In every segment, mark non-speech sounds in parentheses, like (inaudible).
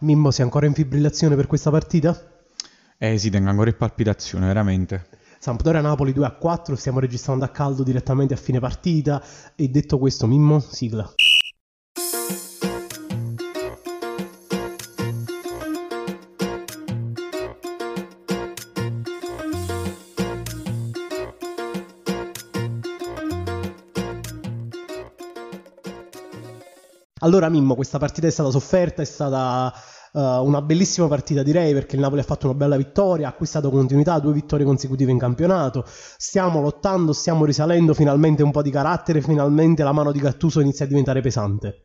Mimmo, sei ancora in fibrillazione per questa partita? Eh sì, tengo ancora in palpitazione, veramente. Sampdoria Napoli 2 a 4, stiamo registrando a caldo direttamente a fine partita. E detto questo, Mimmo, sigla. Allora Mimmo, questa partita è stata sofferta, è stata uh, una bellissima partita direi perché il Napoli ha fatto una bella vittoria, ha acquistato continuità, due vittorie consecutive in campionato, stiamo lottando, stiamo risalendo, finalmente un po' di carattere, finalmente la mano di Gattuso inizia a diventare pesante.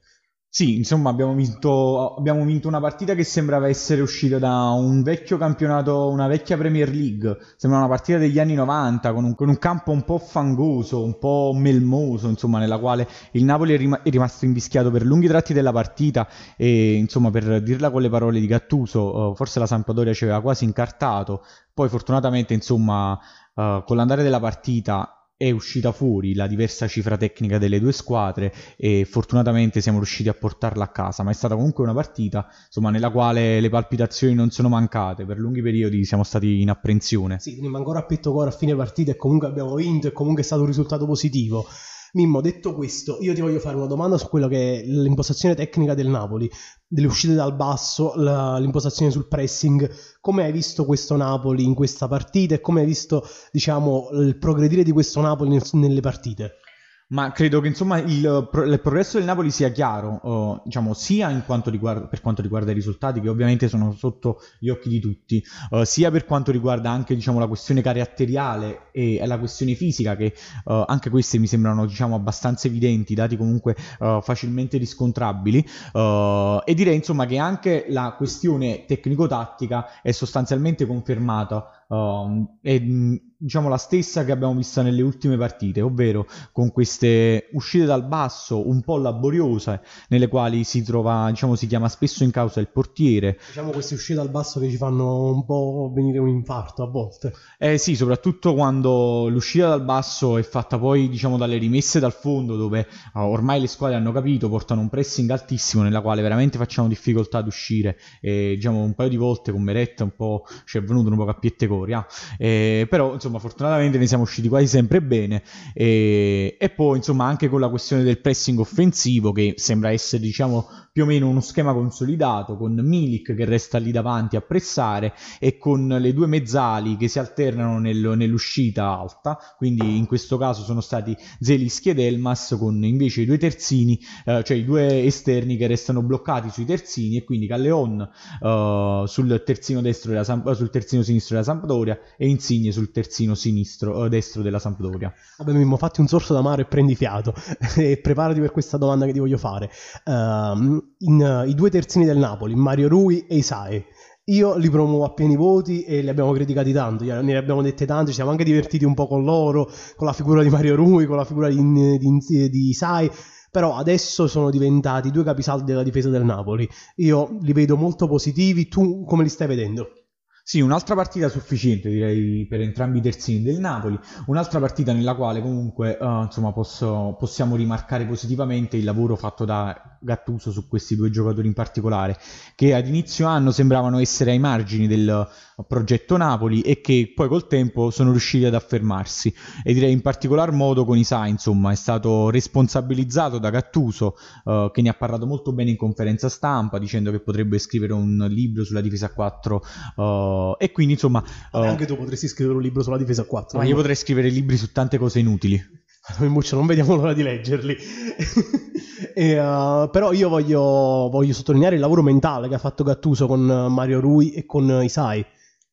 Sì, insomma, abbiamo vinto, abbiamo vinto, una partita che sembrava essere uscita da un vecchio campionato, una vecchia Premier League. Sembra una partita degli anni 90 con un, con un campo un po' fangoso, un po' melmoso, insomma, nella quale il Napoli è, rim- è, rimasto invischiato per lunghi tratti della partita. E insomma, per dirla con le parole di Gattuso, uh, forse la Sampdoria ci aveva quasi incartato. Poi, fortunatamente, insomma, uh, con l'andare della partita è uscita fuori la diversa cifra tecnica delle due squadre e fortunatamente siamo riusciti a portarla a casa, ma è stata comunque una partita insomma, nella quale le palpitazioni non sono mancate, per lunghi periodi siamo stati in apprensione. Sì, quindi ancora a petto cuore a fine partita e comunque abbiamo vinto e comunque è stato un risultato positivo. Mimmo, detto questo, io ti voglio fare una domanda su quello che è l'impostazione tecnica del Napoli, delle uscite dal basso, la, l'impostazione sul pressing. Come hai visto questo Napoli in questa partita e come hai visto, diciamo, il progredire di questo Napoli nel, nelle partite? Ma credo che insomma il, il, progresso del Napoli sia chiaro, uh, diciamo, sia quanto riguarda, per quanto riguarda i risultati, che ovviamente sono sotto gli occhi di tutti, uh, sia per quanto riguarda anche diciamo, la questione caratteriale e la questione fisica, che uh, anche queste mi sembrano diciamo, abbastanza evidenti, dati comunque facilmente riscontrabili. e direi insomma che anche la questione tecnico-tattica è sostanzialmente confermata Um, è diciamo la stessa che abbiamo visto nelle ultime partite, ovvero con queste uscite dal basso un po' laboriose, nelle quali si trova, diciamo, si chiama spesso in causa il portiere. Diciamo queste uscite dal basso che ci fanno un po' venire un infarto a volte. Eh sì, soprattutto quando l'uscita dal basso è fatta poi, diciamo, dalle rimesse dal fondo, dove uh, ormai le squadre hanno capito, portano un pressing altissimo, nella quale veramente facciamo difficoltà ad uscire. E diciamo un paio di volte con Meretta un po' ci è venuto un po' a piette categoria. Eh, però, insomma, fortunatamente ne siamo usciti quasi sempre bene. E, e poi, insomma, anche con la questione del pressing offensivo, che sembra essere, diciamo, più o meno uno schema consolidato, con Milik che resta lì davanti a pressare e con le due mezzali che si alternano nel, nell'uscita alta. Quindi, in questo caso sono stati Zelischi ed Elmas, con invece i due terzini, eh, cioè i due esterni che restano bloccati sui terzini, e quindi Calleon eh, sul terzino destro della Samp- sul terzino sinistro della Sampdoria e Insigne sul terzino sinistro, eh, destro della Sampdoria. Vabbè, Mimmo, fatti un sorso d'amaro e prendi fiato (laughs) e preparati per questa domanda che ti voglio fare. Uh, in, uh, I due terzini del Napoli, Mario Rui e Isai. Io li promuovo a pieni voti e li abbiamo criticati tanto, ne abbiamo dette tante, ci siamo anche divertiti un po' con loro, con la figura di Mario Rui, con la figura di, di, di Isai, però adesso sono diventati due capisaldi della difesa del Napoli. Io li vedo molto positivi, tu come li stai vedendo? Sì, un'altra partita sufficiente direi per entrambi i terzini del Napoli, un'altra partita nella quale comunque uh, insomma, posso, possiamo rimarcare positivamente il lavoro fatto da Gattuso su questi due giocatori in particolare, che ad inizio anno sembravano essere ai margini del progetto Napoli e che poi col tempo sono riusciti ad affermarsi e direi in particolar modo con Isai, insomma, è stato responsabilizzato da Gattuso uh, che ne ha parlato molto bene in conferenza stampa dicendo che potrebbe scrivere un libro sulla difesa 4 uh, e quindi insomma... Uh, anche tu potresti scrivere un libro sulla difesa a 4. Ma io potrei scrivere libri su tante cose inutili. (laughs) Muccio, non vediamo l'ora di leggerli. (laughs) e, uh, però io voglio, voglio, sottolineare il lavoro mentale che ha fatto Gattuso con Mario Rui e con Isai.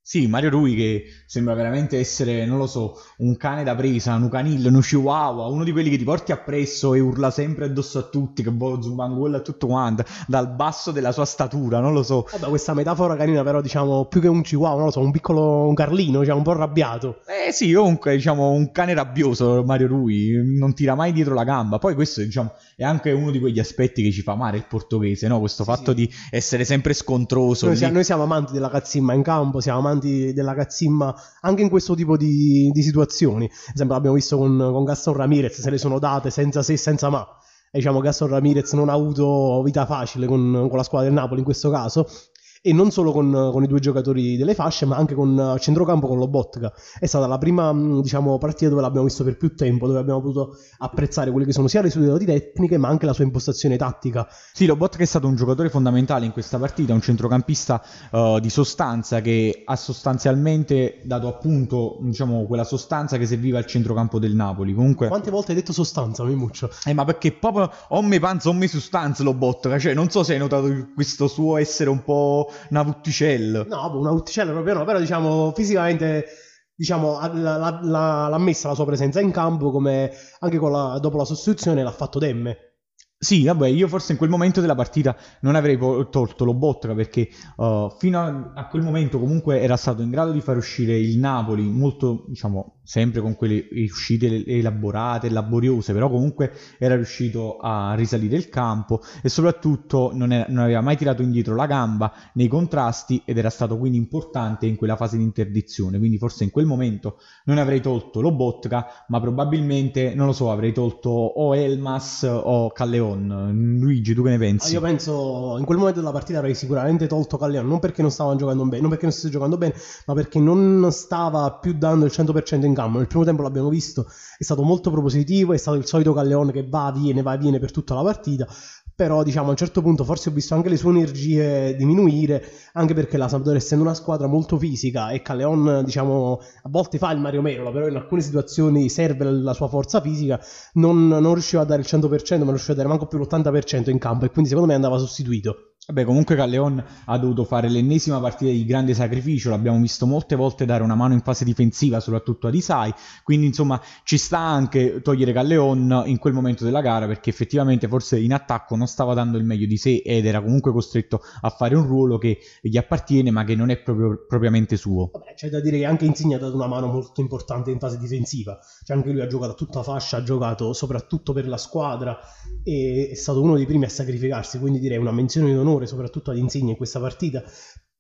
Sì, Mario Rui che sembra veramente essere, non lo so, un cane da presa, un canil, un chihuahua, uno di quelli che ti porti appresso e urla sempre addosso a tutti, che vuole zumbangolo a tutto quanto, dal basso della sua statura, non lo so. Vabbè, questa metafora carina però, diciamo, più che un chihuahua, non lo so, un piccolo un carlino, diciamo, un po' arrabbiato. Eh sì, comunque, diciamo, un cane rabbioso Mario Rui, non tira mai dietro la gamba. Poi questo, diciamo, è anche uno di quegli aspetti che ci fa amare il portoghese, no? Questo fatto sì. di essere sempre scontroso. Noi, siamo, noi siamo amanti della cazzimma in campo, siamo amanti amanti della cazzimma anche in questo tipo di, di situazioni. Ad esempio, l'abbiamo visto con, con Gaston Ramirez, se le sono date senza se e senza ma. Diciamo Gaston Ramirez non ha avuto vita facile con, con la squadra del Napoli in questo caso. E non solo con, con, i due giocatori delle fasce, ma anche con uh, centrocampo con Lobotka. È stata la prima mm, diciamo, partita dove l'abbiamo visto per più tempo, dove abbiamo potuto apprezzare quelle che sono sia le sue doti tecniche, ma anche la sua impostazione tattica. Sì, Lobotka è stato un giocatore fondamentale in questa partita, un centrocampista uh, di sostanza che ha sostanzialmente dato appunto diciamo, quella sostanza che serviva al centrocampo del Napoli. Comunque... Quante volte hai detto sostanza, Mimuccio? Eh, ma perché proprio o me panza o me sostanza Lobotka, cioè non so se hai notato questo suo essere un po' una Vutticella. No, una Vutticella proprio no, però diciamo fisicamente diciamo, l'ha, l'ha, l'ha, messa la sua presenza in campo come anche la, dopo la sostituzione l'ha fatto Demme. Sì, vabbè, io forse in quel momento della partita non avrei tolto lo Botka perché uh, fino a, a, quel momento comunque era stato in grado di far uscire il Napoli molto, diciamo, sempre con quelle uscite elaborate, laboriose, però comunque era riuscito a risalire il campo e soprattutto non, era, non, aveva mai tirato indietro la gamba nei contrasti ed era stato quindi importante in quella fase di interdizione, quindi forse in quel momento non avrei tolto Lobotka, ma probabilmente, non lo so, avrei tolto o Elmas o Calleon. Luigi, tu che ne pensi? Io penso, in quel momento della partita avrei sicuramente tolto Calleon, non perché non stava giocando bene, non perché non stesse giocando bene, ma perché non stava più dando il 100% in in campo. Nel primo tempo l'abbiamo visto, è stato molto propositivo, è stato il solito Calleone che va, viene, va, viene per tutta la partita. Però diciamo a un certo punto forse ho visto anche le sue energie diminuire, anche perché la Sampdoria essendo una squadra molto fisica e Calleon diciamo a volte fa il Mario Merola, però in alcune situazioni serve la sua forza fisica, non, non riusciva a dare il 100%, ma riusciva a dare manco più l'80% in campo e quindi secondo me andava sostituito. Vabbè, comunque Calleon ha dovuto fare l'ennesima partita di grande sacrificio, l'abbiamo visto molte volte dare una mano in fase difensiva, soprattutto ad Isai, quindi insomma ci sta anche togliere Calleon in quel momento della gara perché effettivamente forse in attacco non stava dando il meglio di sé ed era comunque costretto a fare un ruolo che gli appartiene ma che non è proprio, propriamente suo. Vabbè, c'è da dire che anche Insigne ha dato una mano molto importante in fase difensiva, cioè anche lui ha giocato a tutta fascia, ha giocato soprattutto per la squadra e è stato uno dei primi a sacrificarsi, quindi direi una menzione di onore onore soprattutto ad Insigne in questa partita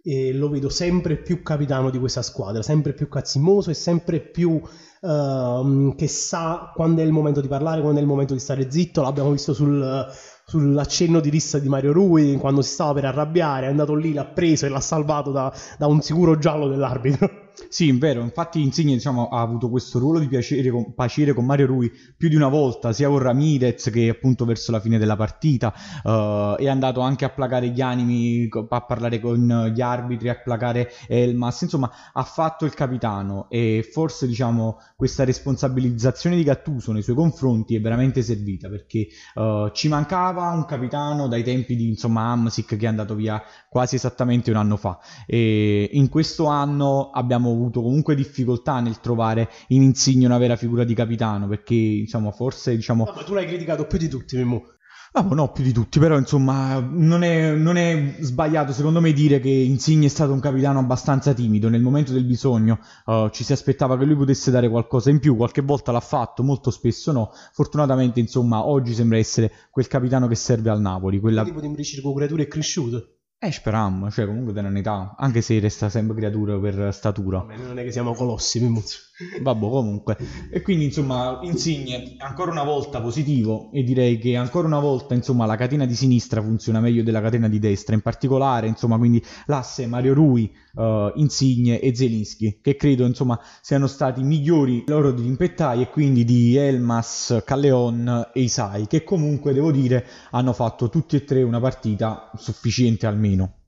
e lo vedo sempre più capitano di questa squadra, sempre più cazzimoso e sempre più uh, che sa quando è il momento di parlare, quando è il momento di stare zitto. L'abbiamo visto sul, sull'accenno di rissa di Mario Rui quando si stava per arrabbiare, è andato lì, l'ha preso e l'ha salvato da, da un sicuro giallo dell'arbitro. Sì, vero, infatti Insigne diciamo, ha avuto questo ruolo di piacere con, piacere con, Mario Rui più di una volta, sia con Ramirez che appunto verso la fine della partita, uh, è andato anche a placare gli animi, a parlare con gli arbitri, a placare Elmas, insomma ha fatto il capitano e forse diciamo questa responsabilizzazione di Gattuso nei suoi confronti è veramente servita perché uh, ci mancava un capitano dai tempi di insomma Amsic che è andato via quasi esattamente un anno fa. E in questo anno abbiamo avuto comunque difficoltà nel trovare in Insigne una vera figura di capitano perché insomma forse diciamo no, ma tu l'hai criticato più di tutti Mimmo Ah, no, più di tutti, però insomma non è, non è, sbagliato secondo me dire che Insigne è stato un capitano abbastanza timido, nel momento del bisogno uh, ci si aspettava che lui potesse dare qualcosa in più, qualche volta l'ha fatto, molto spesso no, fortunatamente insomma oggi sembra essere quel capitano che serve al Napoli. Quella... tipo di con creature è cresciuto. Eh, speriamo, cioè comunque da un'età, anche se resta sempre creatura per statura. Vabbè, non è che siamo colossi, Mimuzzo. Vabbè, comunque. E quindi, insomma, Insigne, ancora una volta positivo e direi che ancora una volta, insomma, la catena di sinistra funziona meglio della catena di destra, in particolare, insomma, quindi l'asse Mario Rui, uh, Insigne e Zelinski, che credo, insomma, siano stati migliori loro di Impettai e quindi di Elmas, Calleon e Isai, che comunque, devo dire, hanno fatto tutti e tre una partita sufficiente almeno meno.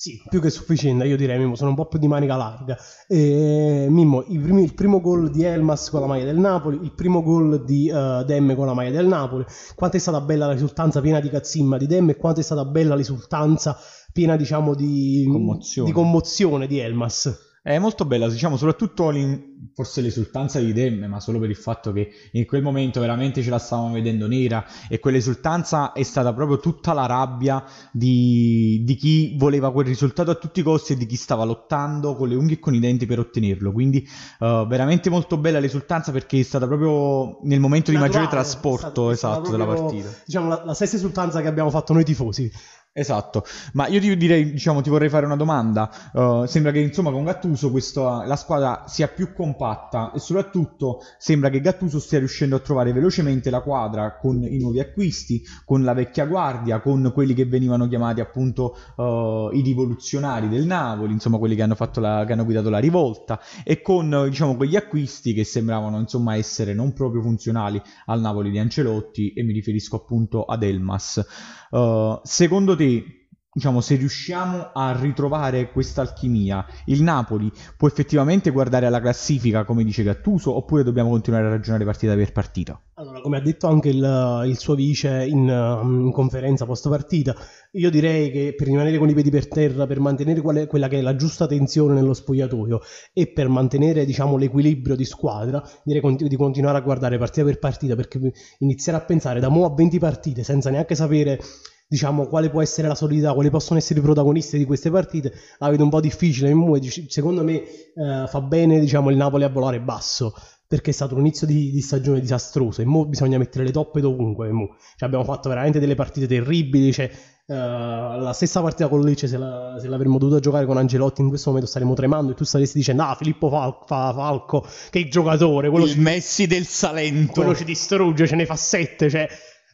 Sì, più che sufficiente, io direi Mimmo, sono un po' più di manica larga. E, Mimmo, primi, il primo gol di Elmas con la maglia del Napoli, il primo gol di uh, Demme con la maglia del Napoli, quanto è stata bella la risultanza piena di cazzimma di Demme e quanto è stata bella la risultanza piena, diciamo, di commozione di, commozione di Elmas. È molto bella, diciamo, soprattutto forse l'esultanza di Demme, ma solo per il fatto che in quel momento veramente ce la stavamo vedendo nera e quell'esultanza è stata proprio tutta la rabbia di, di, chi voleva quel risultato a tutti i costi e di chi stava lottando con le unghie e con i denti per ottenerlo. Quindi uh, veramente molto bella l'esultanza perché è stata proprio nel momento Naturale, di maggiore trasporto stato, esatto proprio, della partita. Diciamo la, la stessa esultanza che abbiamo fatto noi tifosi. Esatto, ma io ti direi, diciamo, ti vorrei fare una domanda. Uh, sembra che insomma con Gattuso questo, la squadra sia più compatta e soprattutto sembra che Gattuso stia riuscendo a trovare velocemente la quadra con i nuovi acquisti, con la vecchia guardia, con quelli che venivano chiamati appunto uh, i rivoluzionari del Napoli, insomma quelli che hanno, la, che hanno guidato la rivolta e con diciamo quegli acquisti che sembravano insomma essere non proprio funzionali al Napoli di Ancelotti e mi riferisco appunto ad Elmas. Uh, secondo te diciamo, se riusciamo a ritrovare questa alchimia, il Napoli può effettivamente guardare alla classifica come dice Gattuso oppure dobbiamo continuare a ragionare partita per partita? Allora, come ha detto anche il, il suo vice in, in, conferenza post partita, io direi che per rimanere con i piedi per terra, per mantenere quale, quella che è la giusta tensione nello spogliatoio e per mantenere diciamo, l'equilibrio di squadra, direi di continuare a guardare partita per partita perché iniziare a pensare da mo a 20 partite senza neanche sapere diciamo, quale può essere la solidità, quali possono essere i protagonisti di queste partite, la vedo un po' difficile. Secondo me eh, fa bene diciamo, il Napoli a volare basso perché è stato un inizio di, di stagione disastroso e mo bisogna mettere le toppe dovunque. Cioè, abbiamo fatto veramente delle partite terribili. Cioè, uh, la stessa partita con Lecce, se, la, se, l'avremmo dovuta giocare con Angelotti, in questo momento staremmo tremando e tu staresti dicendo: Ah, Filippo Fal- Fa- Falco, che giocatore, quello il ci, Messi del Salento, quello ci distrugge, ce ne fa sette. Cioè,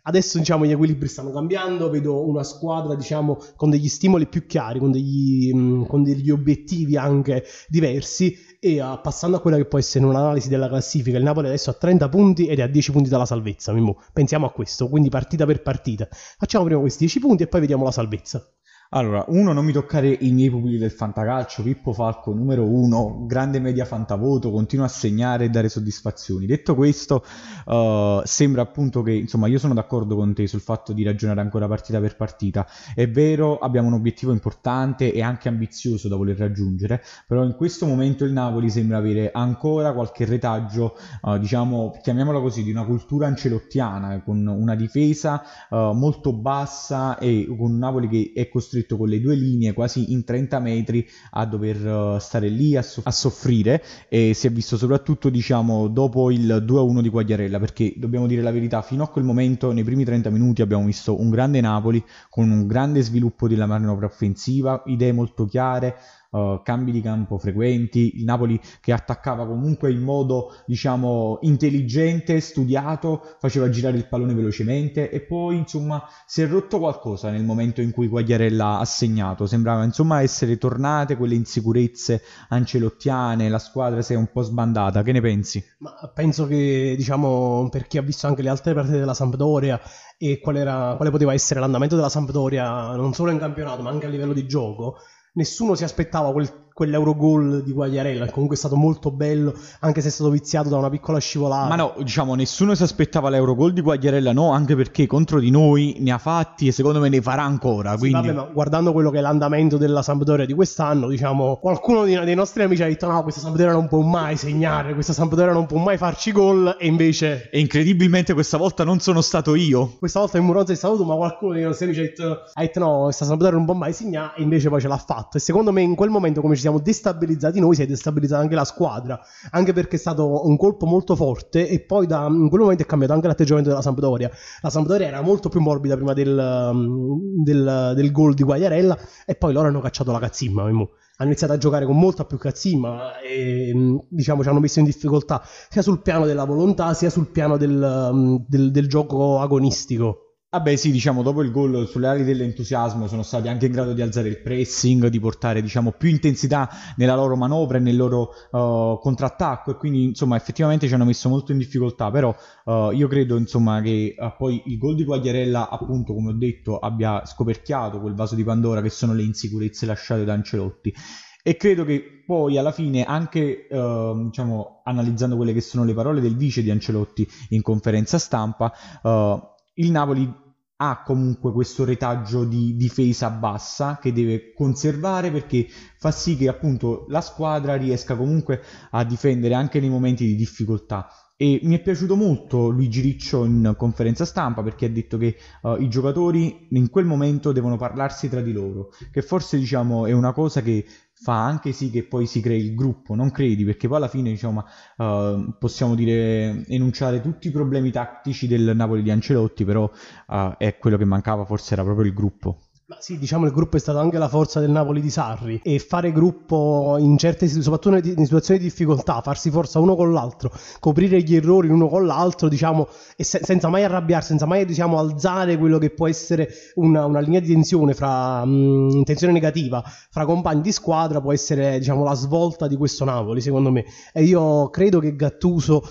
Adesso diciamo gli equilibri stanno cambiando, vedo una squadra diciamo con degli stimoli più chiari, con degli, mm, con degli obiettivi anche diversi e uh, passando a quella che può essere un'analisi della classifica, il Napoli adesso ha 30 punti ed è a 10 punti dalla salvezza, Mimmo. pensiamo a questo, quindi partita per partita. Facciamo prima questi 10 punti e poi vediamo la salvezza. Allora, uno, non mi toccare i miei pupilli del fantacalcio, Pippo Falco numero uno, grande media fantavoto, continua a segnare e dare soddisfazioni. Detto questo, uh, sembra appunto che, insomma, io sono d'accordo con te sul fatto di ragionare ancora partita per partita. È vero, abbiamo un obiettivo importante e anche ambizioso da voler raggiungere, però in questo momento il Napoli sembra avere ancora qualche retaggio, uh, diciamo, chiamiamola così, di una cultura ancelottiana, con una difesa uh, molto bassa e con un Napoli che è costretto costretto con le due linee quasi in 30 metri a dover uh, stare lì a, so- a, soffrire e si è visto soprattutto diciamo dopo il 2-1 di Quagliarella perché dobbiamo dire la verità fino a quel momento nei primi 30 minuti abbiamo visto un grande Napoli con un grande sviluppo della manovra offensiva idee molto chiare uh, cambi di campo frequenti, il Napoli che attaccava comunque in modo diciamo intelligente, studiato, faceva girare il pallone velocemente e poi insomma si è rotto qualcosa nel momento in cui Guagliarella ha segnato, sembrava insomma essere tornate quelle insicurezze ancelottiane, la squadra si è un po' sbandata, che ne pensi? Ma penso che diciamo per chi ha visto anche le altre partite della Sampdoria e qual era, quale poteva essere l'andamento della Sampdoria non solo in campionato ma anche a livello di gioco nessuno si aspettava quel quell'Eurogol di Guagliarella, comunque è stato molto bello, anche se è stato viziato da una piccola scivolata. Ma no, diciamo, nessuno si aspettava l'Eurogol di Guagliarella, no, anche perché contro di noi ne ha fatti e secondo me ne farà ancora. Quindi... Sì, vabbè, ma guardando quello che è l'andamento della Sampdoria di quest'anno, diciamo, qualcuno dei nostri amici ha detto no, questa Sampdoria non può mai segnare, questa Sampdoria non può mai farci gol e invece... E incredibilmente questa volta non sono stato io. Questa volta il Muronza è stato ma qualcuno dei nostri amici ha detto, ha detto no, questa Sampdoria non può mai segnare e invece poi ce l'ha fatto. E secondo me in quel momento come ci siamo destabilizzati noi, si è destabilizzata anche la squadra, anche perché è stato un colpo molto forte e poi da, in quel momento è cambiato anche l'atteggiamento della Sampdoria. La Sampdoria era molto più morbida prima del, um, del, del gol di Guagliarella e poi loro hanno cacciato la cazzimma. Hanno iniziato a giocare con molta più cazzimma e um, diciamo ci hanno messo in difficoltà sia sul piano della volontà sia sul piano del, um, del, del gioco agonistico. Vabbè, sì, diciamo, dopo il gol sulle ali dell'entusiasmo sono stati anche in grado di alzare il pressing, di portare, diciamo, più intensità nella loro manovra e nel loro uh, contrattacco e quindi, insomma, effettivamente ci hanno messo molto in difficoltà, però uh, io credo, insomma, che uh, poi il gol di Quagliarella, appunto, come ho detto, abbia scoperchiato quel vaso di Pandora che sono le insicurezze lasciate da Ancelotti. E credo che poi alla fine, anche uh, diciamo, analizzando quelle che sono le parole del vice di Ancelotti in conferenza stampa, uh, il Napoli ha comunque questo retaggio di difesa bassa che deve conservare perché fa sì che appunto la squadra riesca comunque a difendere anche nei momenti di difficoltà. E mi è piaciuto molto Luigi Riccio in conferenza stampa perché ha detto che uh, i giocatori in quel momento devono parlarsi tra di loro, che forse diciamo è una cosa che fa anche sì che poi si crei il gruppo, non credi? Perché poi alla fine, diciamo, uh, possiamo dire, enunciare tutti i problemi tattici del Napoli di Ancelotti, però uh, è quello che mancava, forse era proprio il gruppo. Ma sì, diciamo il gruppo è stato anche la forza del Napoli di Sarri e fare gruppo in certe soprattutto in situazioni di difficoltà, farsi forza uno con l'altro, coprire gli errori l'uno con l'altro, diciamo, e se, senza mai arrabbiarsi, senza mai diciamo, alzare quello che può essere una, una linea di tensione fra mh, tensione negativa fra compagni di squadra, può essere diciamo la svolta di questo Napoli, secondo me. E io credo che Gattuso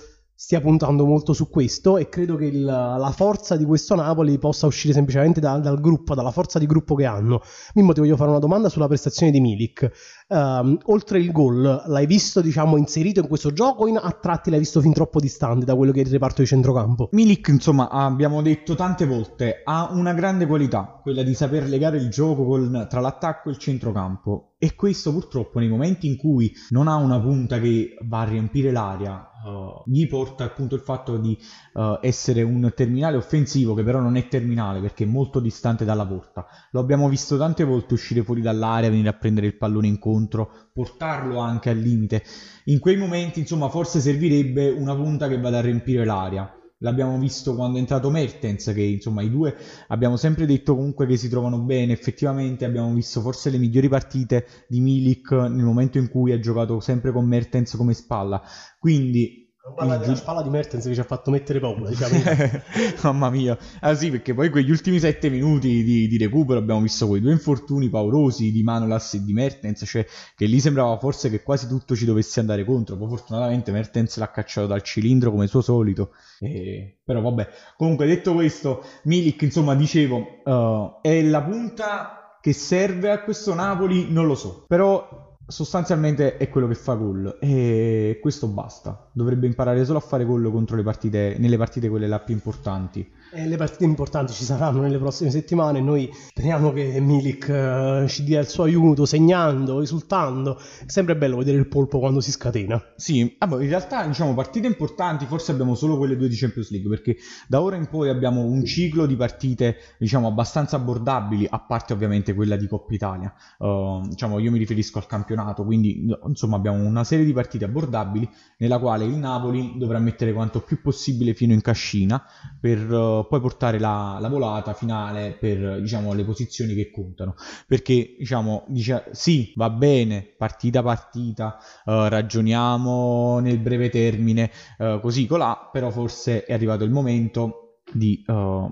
stia puntando molto su questo e credo che il, la forza di questo Napoli possa uscire semplicemente da, dal gruppo, dalla forza di gruppo che hanno. Mimmo ti voglio fare una domanda sulla prestazione di Milik. Um, oltre il gol, l'hai visto diciamo inserito in questo gioco o in, a tratti l'hai visto fin troppo distante da quello che è il reparto di centrocampo? Milik insomma abbiamo detto tante volte ha una grande qualità, quella di saper legare il gioco con, tra l'attacco e il centrocampo e questo purtroppo nei momenti in cui non ha una punta che va a riempire l'aria uh, gli porta appunto il fatto di uh, essere un terminale offensivo che però non è terminale perché è molto distante dalla porta. Lo abbiamo visto tante volte uscire fuori dall'area, venire a prendere il pallone incontro, portarlo anche al limite. In quei momenti, insomma, forse servirebbe una punta che vada a riempire l'area l'abbiamo visto quando è entrato Mertens, che insomma i due abbiamo sempre detto comunque che si trovano bene, effettivamente abbiamo visto forse le migliori partite di Milik nel momento in cui ha giocato sempre con Mertens come spalla, quindi Parla della spalla di Mertens che ci ha fatto mettere paura, diciamo. (laughs) Mamma mia. Ah sì, perché poi quegli ultimi sette minuti di, di, recupero abbiamo visto quei due infortuni paurosi di Manolas e di Mertens, cioè che lì sembrava forse che quasi tutto ci dovesse andare contro. Poi fortunatamente Mertens l'ha cacciato dal cilindro come suo solito. E... Però vabbè. Comunque detto questo, Milik, insomma, dicevo, uh, è la punta che serve a questo Napoli, non lo so. Però sostanzialmente è quello che fa gol e questo basta. Dovrebbe imparare solo a fare gol contro le partite, nelle partite quelle là più importanti. E le partite importanti ci saranno nelle prossime settimane. Noi speriamo che Milik uh, ci dia il suo aiuto, segnando, esultando. È sempre bello vedere il polpo quando si scatena. Sì, ah, in realtà, diciamo, partite importanti forse abbiamo solo quelle due di Champions League, perché da ora in poi abbiamo un ciclo di partite, diciamo, abbastanza abbordabili, a parte ovviamente quella di Coppa Italia. Uh, diciamo, io mi riferisco al campionato, quindi insomma abbiamo una serie di partite abbordabili nella quale il Napoli dovrà mettere quanto più possibile fino in cascina per uh, poi portare la, la, volata finale per diciamo, le posizioni che contano. Perché diciamo, dice, sì, va bene, partita partita, uh, ragioniamo nel breve termine, uh, così colà, però forse è arrivato il momento di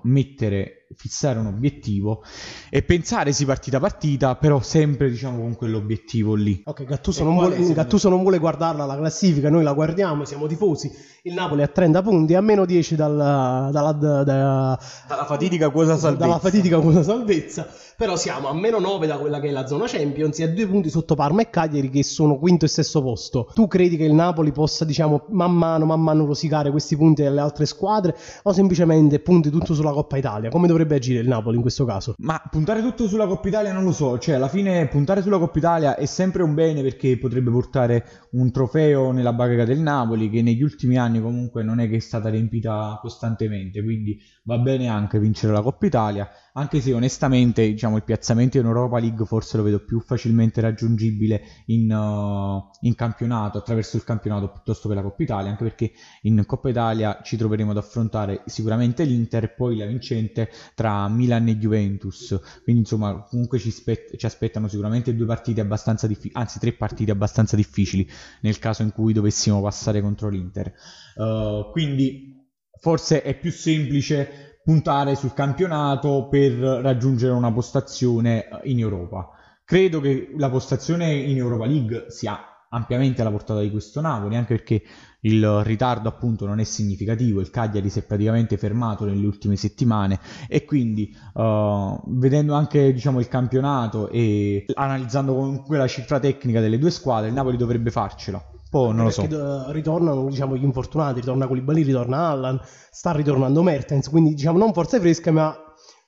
mettere fissare un obiettivo e pensare sì partita partita, però sempre diciamo con quell'obiettivo lì. Ok, Gattuso, non vuole, Gattuso non vuole, guardarla la classifica, noi la guardiamo, siamo tifosi. Il Napoli a 30 punti, a meno 10 dalla, dalla, dalla, dalla fatidica quota salvezza. Dalla fatidica quota salvezza però siamo a meno 9 da quella che è la zona Champions e a due punti sotto Parma e Cagliari che sono quinto e sesto posto. Tu credi che il Napoli possa, diciamo, man mano, man mano rosicare questi punti alle altre squadre o semplicemente punti tutto sulla Coppa Italia? Come dovrebbe agire il Napoli in questo caso? Ma puntare tutto sulla Coppa Italia non lo so, cioè alla fine puntare sulla Coppa Italia è sempre un bene perché potrebbe portare un trofeo nella bacheca del Napoli che negli ultimi anni comunque non è che è stata riempita costantemente, quindi va bene anche vincere la Coppa Italia anche se onestamente diciamo, il piazzamento in Europa League forse lo vedo più facilmente raggiungibile in, uh, in, campionato, attraverso il campionato piuttosto che la Coppa Italia, anche perché in Coppa Italia ci troveremo ad affrontare sicuramente l'Inter poi la vincente tra Milan e Juventus, quindi insomma comunque ci, spett- ci aspettano sicuramente due partite abbastanza difficili, anzi tre partite abbastanza difficili nel caso in cui dovessimo passare contro l'Inter. Uh, quindi forse è più semplice puntare sul campionato per raggiungere una postazione in Europa. Credo che la postazione in Europa League sia ampiamente alla portata di questo Napoli, anche perché il ritardo appunto non è significativo, il Cagliari si è praticamente fermato nelle ultime settimane e quindi uh, vedendo anche diciamo, il campionato e analizzando comunque la cifra tecnica delle due squadre, il Napoli dovrebbe farcela. Poi non lo so. Ritornano diciamo, gli infortunati, ritorna Koulibaly, ritorna Allan, sta ritornando Mertens, quindi diciamo non forze fresche ma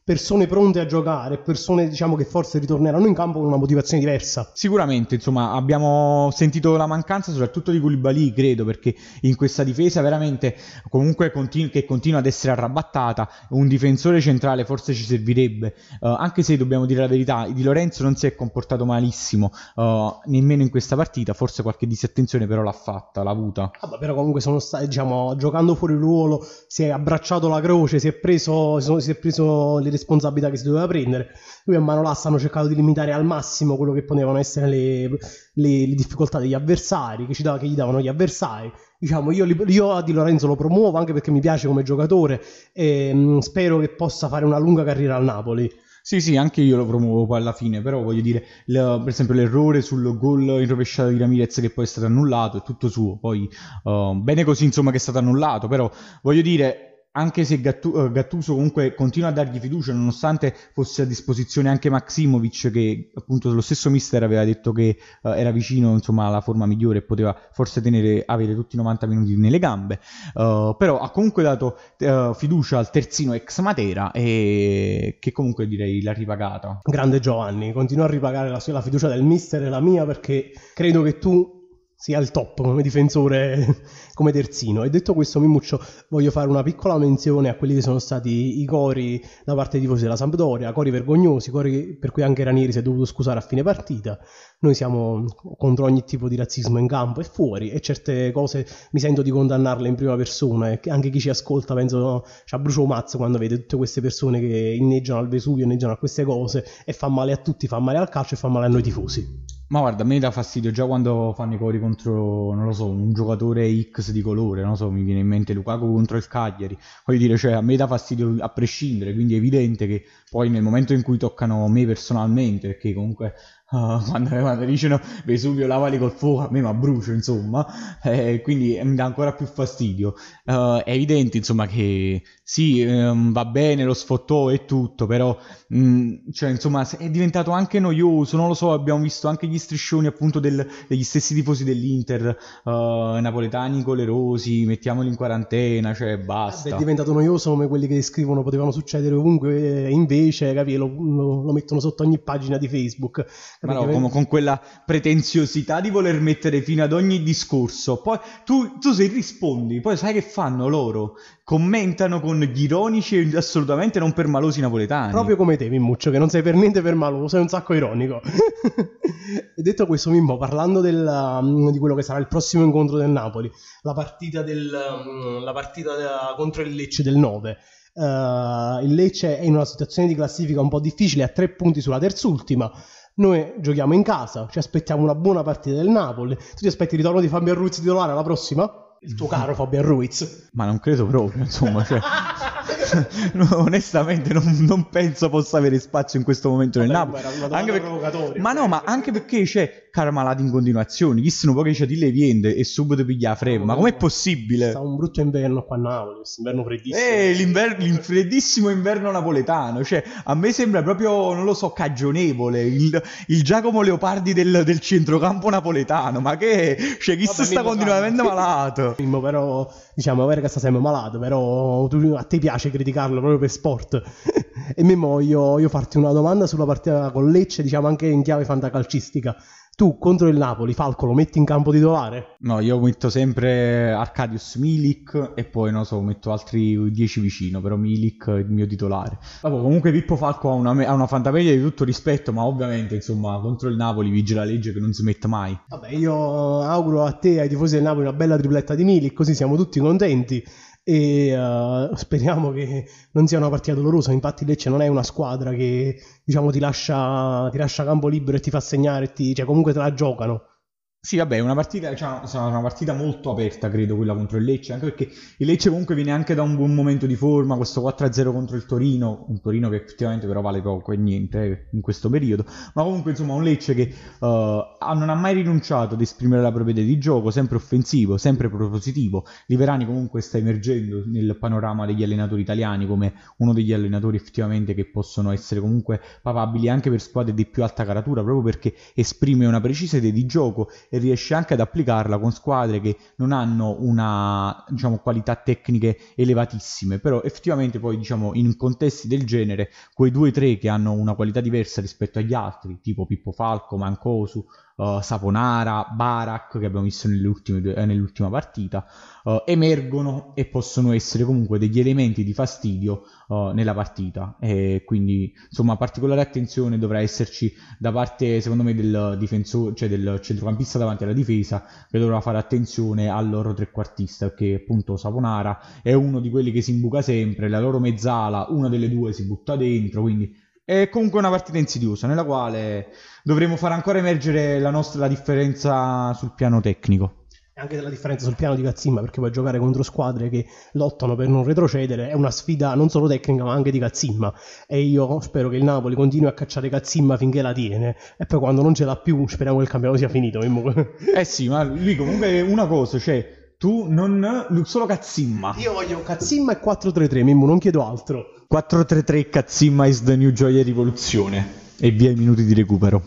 persone pronte a giocare, persone diciamo che forse ritorneranno in campo con una motivazione diversa. Sicuramente, insomma, abbiamo sentito la mancanza soprattutto di Koulibaly, credo, perché in questa difesa veramente comunque continu- che continua ad essere arrabattata, un difensore centrale forse ci servirebbe, uh, anche se dobbiamo dire la verità, Di Lorenzo non si è comportato malissimo, uh, nemmeno in questa partita, forse qualche disattenzione però l'ha fatta, l'ha avuta. Ah, però comunque sono stati, diciamo, giocando fuori ruolo, si è abbracciato la croce, si è preso, si è preso le responsabilità che si doveva prendere. Lui a mano lassa hanno cercato di limitare al massimo quello che potevano essere le, le, le difficoltà degli avversari, che, dava, che, gli davano gli avversari. Diciamo, io, io, a Di Lorenzo lo promuovo anche perché mi piace come giocatore e mh, spero che possa fare una lunga carriera al Napoli. Sì, sì, anche io lo promuovo poi alla fine, però voglio dire, le, per esempio l'errore sul gol in rovesciata di Ramirez che poi è stato annullato è tutto suo, poi uh, bene così insomma che è stato annullato, però voglio dire anche se Gattu- eh, Gattuso comunque continua a dargli fiducia nonostante fosse a disposizione anche Maximovic che appunto lo stesso mister aveva detto che uh, era vicino insomma alla forma migliore e poteva forse tenere, avere tutti i 90 minuti nelle gambe. Uh, però ha comunque dato uh, fiducia al terzino ex Matera e che comunque direi l'ha ripagata. Grande Giovanni continua a ripagare la, la fiducia del mister e la mia perché credo che tu sia il top come difensore, (laughs) come terzino. E detto questo, Mimuccio, voglio fare una piccola menzione a quelli che sono stati i cori da parte dei tifosi della Sampdoria, cori vergognosi, cori per cui anche Ranieri si è dovuto scusare a fine partita. Noi siamo contro ogni tipo di razzismo in campo e fuori e certe cose mi sento di condannarle in prima persona e anche chi ci ascolta penso no, ci brucio mazzo quando vede tutte queste persone che inneggiano al Vesuvio, inneggiano a queste cose e fa male a tutti, fa male al calcio e fa male a noi tifosi. Ma guarda, a me dà fastidio già quando fanno i cori contro, non lo so, un giocatore X di colore, non so, mi viene in mente Lukaku contro il Cagliari. Voglio dire, cioè, a me dà fastidio a prescindere, quindi è evidente che poi nel momento in cui toccano me personalmente, perché comunque Uh, (laughs) quando, quando, dicono Vesuvio lavali col fuoco a me ma brucio insomma. (laughs) Eh, quindi mi dà ancora più fastidio. Uh, è evidente insomma che sì um, va bene lo sfottò e tutto però um, cioè insomma è diventato anche noioso non lo so abbiamo visto anche gli striscioni appunto del, degli stessi tifosi dell'Inter uh, napoletani colerosi mettiamoli in quarantena cioè basta. È diventato noioso come quelli che scrivono potevano succedere ovunque invece capi, lo, lo, lo mettono sotto ogni pagina di Facebook ma no, come con quella pretenziosità di voler mettere fine ad ogni discorso. Poi tu, tu se rispondi, poi sai che fanno loro? Commentano con gli ironici e assolutamente non per malosi napoletani. Proprio come te, Mimmuccio, che non sei per niente per maloso, sei un sacco ironico. (laughs) e detto questo, Mimmo, parlando del, um, di quello che sarà il prossimo incontro del Napoli, la partita, del, um, la partita contro il Lecce del 9. Uh, il Lecce è in una situazione di classifica un po' difficile, a tre punti sulla terzultima. Noi giochiamo in casa, ci aspettiamo una buona partita del Napoli. Tu ti aspetti il ritorno di Fabio Ruiz titolare alla prossima? Il tuo caro Fabio Ruiz? Ma non credo proprio, insomma. Cioè... (laughs) (laughs) no, onestamente non, non, penso possa avere spazio in questo momento nel Napoli. Anche perché... Ma no, ma anche perché c'è Carmalati in continuazione. Chi se non può che c'è di lei viene e subito piglia la frema. Ma com'è possibile? Sta un brutto inverno qua a Napoli, questo inverno freddissimo. Eh, l'inver- l'infreddissimo inverno napoletano. Cioè, a me sembra proprio, non lo so, cagionevole. Il, il Giacomo Leopardi del, del, centrocampo napoletano. Ma che... Cioè, chi si sta continuamente malato? (laughs) Però, diciamo, che sta sempre malato, però tu, a te piace criticarlo proprio per sport. (laughs) e Mimmo, voglio, voglio farti una domanda sulla partita con Lecce, diciamo anche in chiave fantacalcistica. Tu contro il Napoli, Falco, lo metti in campo titolare? No, io metto sempre Arcadius Milik e poi non so, metto altri 10 vicino, però Milik è il mio titolare. Vabbè, comunque Pippo Falco ha una, ha una fantamedia di tutto rispetto, ma ovviamente, insomma, contro il Napoli vige la legge che non si mette mai. Vabbè, io auguro a te e ai tifosi del Napoli una bella tripletta di Milik, così siamo tutti contenti e uh, (laughs) speriamo che non sia una partita dolorosa. Infatti, Lecce non è una squadra che diciamo ti lascia, ti lascia campo libero e ti fa segnare, ti, cioè comunque te la giocano. Sì, vabbè, una partita, cioè, una partita molto aperta, credo, quella contro il Lecce, anche perché il Lecce comunque viene anche da un buon momento di forma, questo 4-0 contro il Torino, un Torino che effettivamente però vale poco e niente eh, in questo periodo, ma comunque insomma un Lecce che uh, non ha mai rinunciato ad esprimere la propria idea di gioco, sempre offensivo, sempre propositivo, Liverani comunque sta emergendo nel panorama degli allenatori italiani come uno degli allenatori effettivamente che possono essere comunque papabili anche per squadre di più alta caratura, proprio perché esprime una precisa idea di gioco e riesce anche ad applicarla con squadre che non hanno una diciamo, qualità tecniche elevatissime, però effettivamente poi diciamo, in contesti del genere quei due o tre che hanno una qualità diversa rispetto agli altri, tipo Pippo Falco, Mancosu, uh, Saponara, Barak che abbiamo visto due, eh, nell'ultima partita, uh, emergono e possono essere comunque degli elementi di fastidio uh, nella partita. E quindi insomma particolare attenzione dovrà esserci da parte secondo me del difensore, cioè del centrocampista davanti alla difesa che dovrà fare attenzione al loro trequartista perché appunto Saponara è uno di quelli che si imbuca sempre, la loro mezzala, una delle due si butta dentro, quindi è comunque una partita insidiosa nella quale dovremo fare ancora emergere la nostra la differenza sul piano tecnico. E anche della differenza sul piano di Cazzimma, perché puoi giocare contro squadre che lottano per non retrocedere, è una sfida non solo tecnica ma anche di Cazzimma. E io spero che il Napoli continui a cacciare Cazzimma finché la tiene, e poi quando non ce l'ha più speriamo che il campionato sia finito. eh sì, ma lui comunque una cosa, cioè tu non solo Cazzimma. Io voglio Cazzimma e 4-3-3, Mimmo, non chiedo altro. 4-3-3 Cazzimma is the new gioia rivoluzione. E via i minuti di recupero.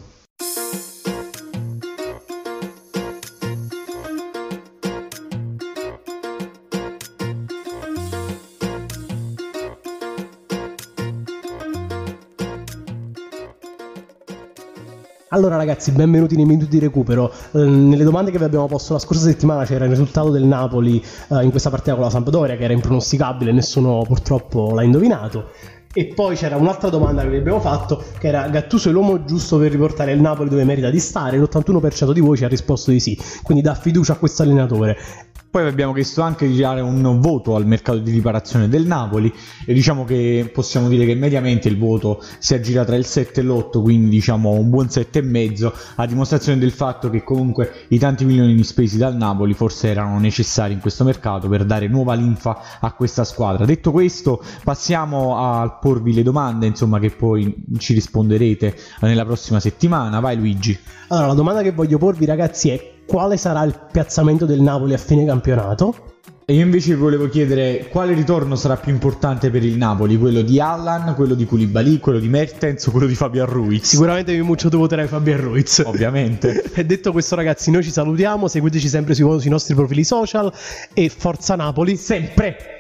Allora ragazzi, benvenuti nei minuti di recupero. Eh, nelle domande che vi abbiamo posto la scorsa settimana c'era il risultato del Napoli eh, in questa partita con la Sampdoria che era impronosticabile, nessuno purtroppo l'ha indovinato. E poi c'era un'altra domanda che vi abbiamo fatto, che era Gattuso è l'uomo giusto per riportare il Napoli dove merita di stare? L'81% di voi ci ha risposto di sì, quindi dà fiducia a questo allenatore. Poi abbiamo chiesto anche di dare un voto al mercato di riparazione del Napoli e diciamo che possiamo dire che mediamente il voto si aggira tra il 7 e l'8, quindi diciamo un buon 7,5 a dimostrazione del fatto che comunque i tanti milioni spesi dal Napoli forse erano necessari in questo mercato per dare nuova linfa a questa squadra. Detto questo, passiamo a porvi le domande, insomma, che poi ci risponderete nella prossima settimana. Vai Luigi. Allora, la domanda che voglio porvi ragazzi è quale sarà il piazzamento del Napoli a fine campionato. E io invece volevo chiedere quale ritorno sarà più importante per il Napoli, quello di Allan, quello di Koulibaly, quello di Mertens o quello di Fabian Ruiz? Sicuramente mi muccio tu voterai Fabian Ruiz. Ovviamente. (laughs) e detto questo ragazzi, noi ci salutiamo, seguiteci sempre sui, sui nostri profili social e forza Napoli sempre!